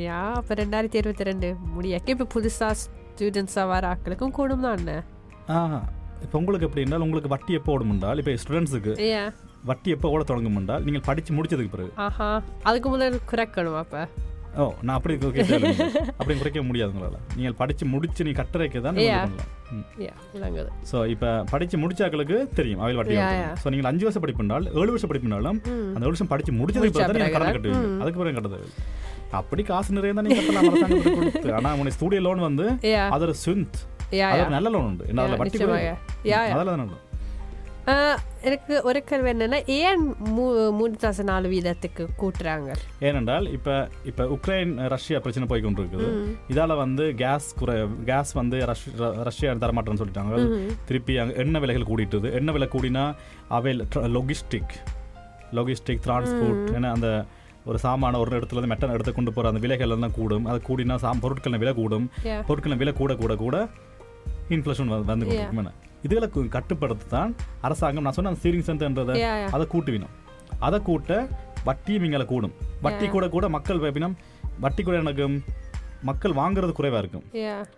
யா அப்போ ரெண்டாயிரத்தி இருபத்தி ரெண்டு முடியாக்க இப்போ புதுசாக ஸ்டூடெண்ட்ஸாக வர ஆட்களுக்கும் கூடும் தான் என்ன? ஆ இப்போ உங்களுக்கு எப்படி என்றால் உங்களுக்கு வட்டி எப்போ ஓடும் என்றால் இப்போ ஸ்டூடெண்ட்ஸுக்கு வட்டி எப்போ ஓட தொடங்கும் என்றால் நீங்கள் படித்து முடிச்சதுக்கு பிறகு. ஆஹா. அதுக்கு முதல்ல குறைக்கணும் அப்போ? ஓ நான் அப்படி அப்படி குறைக்க முடியாது உங்களால். நீங்கள் படித்து முடிச்சு நீ கட்டுறதுக்கு தான் Yeah. பண்ணலாம் ஸோ இப்போ படித்து முடிச்சாக்களுக்கு தெரியும் அவையில் வட்டி. ஸோ நீங்கள் அஞ்சு வருஷம் படிப்புனால் ஏழு வருஷம் படிப்புனாலும் அந்த வருஷம் படித்து முடிச்சதுக்கு பிறகு தான் நீங்கள் கடன். கட்டுவீங்க. அதுக்கு பிறகு கட்டுறது அப்படி காசு நிறைய தான் நீங்கள் கட்டலாம் ஆனால் உனக்கு ஸ்டூடியோ லோன் வந்து அது ஒரு சுந்த் நல்ல லோன் உண்டு. என்ன அதில் வட்டி அதில் ஆஹ், எனக்கு ஒரு கேள்வி என்னன்னா ஏன் மூ மூணு தசம் நாலு வீதத்துக்கு கூட்டுறாங்க? ஏனென்றால் இப்போ இப்போ உக்ரைன் ரஷ்யா பிரச்சனை போய் கொண்டு இருக்குது இதால் வந்து கேஸ் குறை கேஸ் வந்து ரஷ் ரஷ்யா தரமாட்டேன்னு சொல்லிட்டாங்க. திருப்பி அங்கே எண்ணெய் விலைகள் கூடிட்டுது? எண்ணெய் விலை கூடினா அவை லொகிஸ்டிக் லொகிஸ்டிக் டிரான்ஸ்போர்ட் ஏன்னா அந்த ஒரு சாமான ஒரு இடத்துல இருந்து மெட்டன் எடுத்து கொண்டு போகிற அந்த விலைகள் எல்லாம் கூடும். அது கூடினா சாம் பொருட்களின் விலை கூடும். பொருட்களின் விலை கூட கூட கூட இன்ஃப்ளேஷன் வந்து. கொண்டு இதுகளை கட்டுப்படுத்த தான் அரசாங்கம் நான் சொன்ன அந்த ஸ்டீரிங் சென்டர்ன்றதை அதை கூட்டுவினோம் அதை கூட்ட வட்டியும் இங்கே கூடும். வட்டி கூட கூட மக்கள் வைப்பினம் வட்டி கூட எனக்கு மக்கள் வாங்குறது குறைவாக இருக்கும்.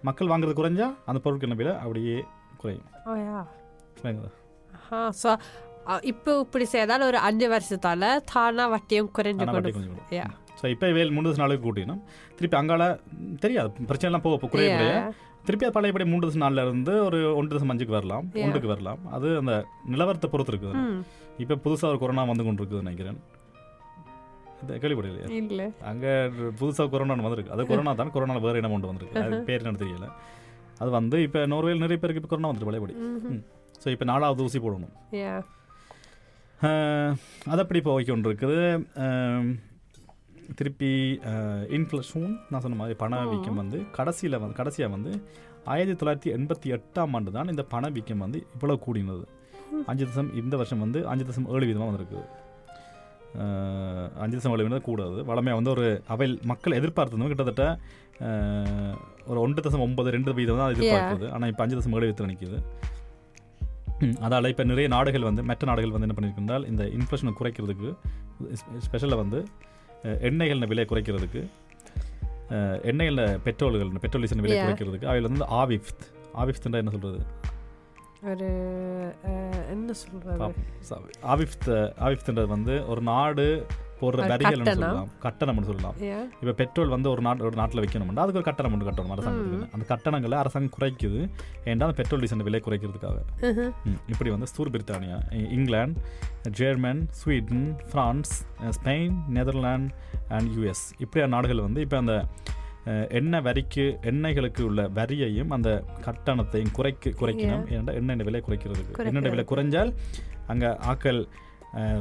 மக்கள் வாங்குறது குறைஞ்சா அந்த பொருட்கள் விலை? அப்படியே குறையும். ஸோ அ, இப்போ இப்படி செய்தால் ஒரு அஞ்சு வருஷத்தால தானா வட்டியும் குறைஞ்சு ஸோ இப்போ வேல் மூன்று நாளுக்கு கூட்டினோம் திருப்பி அங்கால தெரியாது பிரச்சனைலாம் போக குறைய குறைய திருப்பி அது பழையபடி மூன்று நாளில் இருந்து ஒரு ஒன்று தசம் அஞ்சுக்கு வரலாம் ஒன்றுக்கு வரலாம். அது அந்த நிலவரத்தை பொறுத்து இருக்குது. இப்போ புதுசாக ஒரு கொரோனா வந்து கொண்டு இருக்குது நினைக்கிறேன் கேள்விப்படலையா அங்கே புதுசாக புதுசா கொரோனா வந்திருக்கு. அது கொரோனா தான் கொரோனா வேறு இனம் கொண்டு வந்திருக்கு. அது பேர் என்ன தெரியல. அது வந்து இப்போ நோர்வேல் நிறைய பேருக்கு இப்ப கொரோனா வந்துருக்கு பழையபடி. ஸோ இப்போ நாலாவது ஊசி போடணும். அது அப்படி இப்போ ஓகே ஒன்று இருக்குது திருப்பி இன்ஃப்ளஷன் நான் சொன்ன மாதிரி பணவீக்கம் வந்து கடைசியில் வந்து கடைசியாக வந்து ஆயிரத்தி தொள்ளாயிரத்தி எண்பத்தி எட்டாம் ஆண்டு தான் இந்த பணவீக்கம் வந்து இவ்வளோ கூடினது. அஞ்சு தசம் இந்த வருஷம் வந்து அஞ்சு தசம் ஏழு வீதமாக வந்திருக்குது அஞ்சு தசம் ஏழு வீதம் கூடாது. வளமையாக வந்து ஒரு அவை மக்கள் எதிர்பார்த்ததும் கிட்டத்தட்ட ஒரு ஒன்று தசம் ஒன்பது ரெண்டு வீதம் தான் எதிர்பார்க்குது. ஆனால் இப்போ அஞ்சு தசம் ஏழு வீதத்தில் நிற்கிது அதால் இப்போ நிறைய நாடுகள் வந்து மற்ற நாடுகள் வந்து என்ன பண்ணியிருக்கின்றால் இந்த இன்ஃப்ளேஷனை குறைக்கிறதுக்கு ஸ்பெஷலாக வந்து எண்ணெய்களின் விலை குறைக்கிறதுக்கு அஹ், எண்ணெய்களில் பெட்ரோல்கள் பெட்ரோல் டீசல் விலை. குறைக்கிறதுக்கு அவையில் வந்து ஆவிஃப்த் ஆவிஃப்த்ன்றா என்ன சொல்கிறது ஒரு என்ன சொல்றது ஆவிஃப்த் ஆவிஃப்த்ன்றது வந்து ஒரு நாடு போடுற ஒரு வரிகள் கட்டணம். சொல்லலாம். கட்டணம்னு சொல்லலாம். இப்போ பெட்ரோல் வந்து ஒரு நாட்டு ஒரு நாட்டில் வைக்கணும்னா அதுக்கு ஒரு கட்டணம் ஒன்று கட்டணும் அரசாங்கத்துக்கு அந்த கட்டணங்களை அரசாங்கம் குறைக்குது. ஏன்டா அந்த பெட்ரோல் டீசல் விலை குறைக்கிறதுக்காக? Mhm. ம், இப்படி வந்து ஸ்தூர் பிரித்தானியா இங்கிலாந்து ஜெர்மன் ஸ்வீடன் பிரான்ஸ் அஹ், ஸ்பெயின் நெதர்லாந்து அண்ட் யூஎஸ் இப்படியான நாடுகள் வந்து இப்போ அந்த எண்ணெய் வரிக்கு எண்ணெய்களுக்கு உள்ள வரியையும் அந்த கட்டணத்தையும் குறைக்க குறைக்கணும். ஏன்னா எண்ணெய் விலை குறைக்கிறதுக்கு. எண்ணெய் விலை குறைஞ்சால் அங்கே ஆக்கள்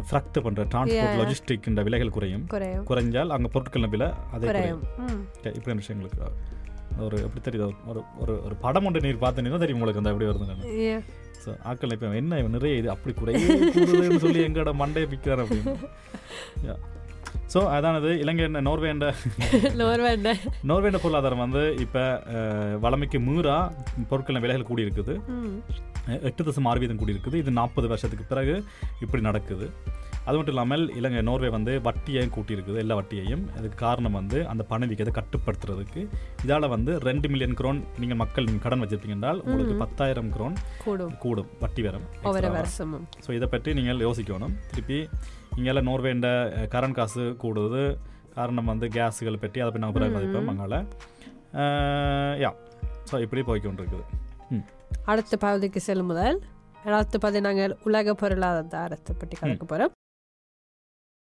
ஃப்ரக்ட் பண்ணுற டிரான்ஸ்போர்ட் Yeah. லாஜிஸ்டிக் இந்த விலைகள் குறையும். குறையும். குறைஞ்சால் அங்கே பொருட்களின் விலை அதே குறையும். குறையும். இப்படியான விஷயங்களுக்கு ஒரு எப்படி தெரியுது? ஒரு ஒரு ஒரு படம் ஒன்று நீர் பார்த்தீங்கன்னா தெரியும் உங்களுக்கு அந்த எப்படி வருதுன்னு. Yeah. ஸோ ஆக்கள் இப்போ என்ன நிறைய இது அப்படி குறையே கூடுதுன்னு சொல்லி எங்களோட மண்டையை பிக்கிறார் அப்படின்னு. ஸோ அதானது இலங்கை நோர்வேண்ட நோர்வேண்ட நோர்வேண்ட பொருளாதாரம் வந்து இப்போ வளமைக்கு மீறா பொருட்களின் விலைகள் கூடி இருக்குது எட்டு தசம் ஆறு வீதம் கூடி இருக்குது இது நாற்பது வருஷத்துக்கு பிறகு இப்படி நடக்குது. அது மட்டும் இல்லாமல் இலங்கை நோர்வே வந்து வட்டியையும் கூட்டியிருக்குது எல்லா வட்டியையும். அதுக்கு காரணம் வந்து அந்த பணவீக்கத்தை கட்டுப்படுத்துறதுக்கு. இதால் வந்து ரெண்டு மில்லியன் குரோன் நீங்கள் மக்கள் கடன் வச்சிருப்பீங்க என்றால் உங்களுக்கு பத்தாயிரம் குரோன் கூடும். வட்டி வரும். ஸோ இதை பற்றி நீங்கள் யோசிக்கணும். திருப்பி இங்கெல்லாம் நோர்வேண்ட கரண்ட் காசு கூடுது. காரணம் வந்து கேஸுகளை பற்றி அதை பற்றி நாங்கள் பிறகு மதிப்போம். அங்கால யா. ஸோ இப்படி போய்க்கொண்டிருக்குது. ம் அடுத்த பகுதிக்கு செல்லும் முதல் அடுத்த பகுதி நாங்கள் உலக பொருளாதாரத்தை பற்றி கலக்க போகிறோம்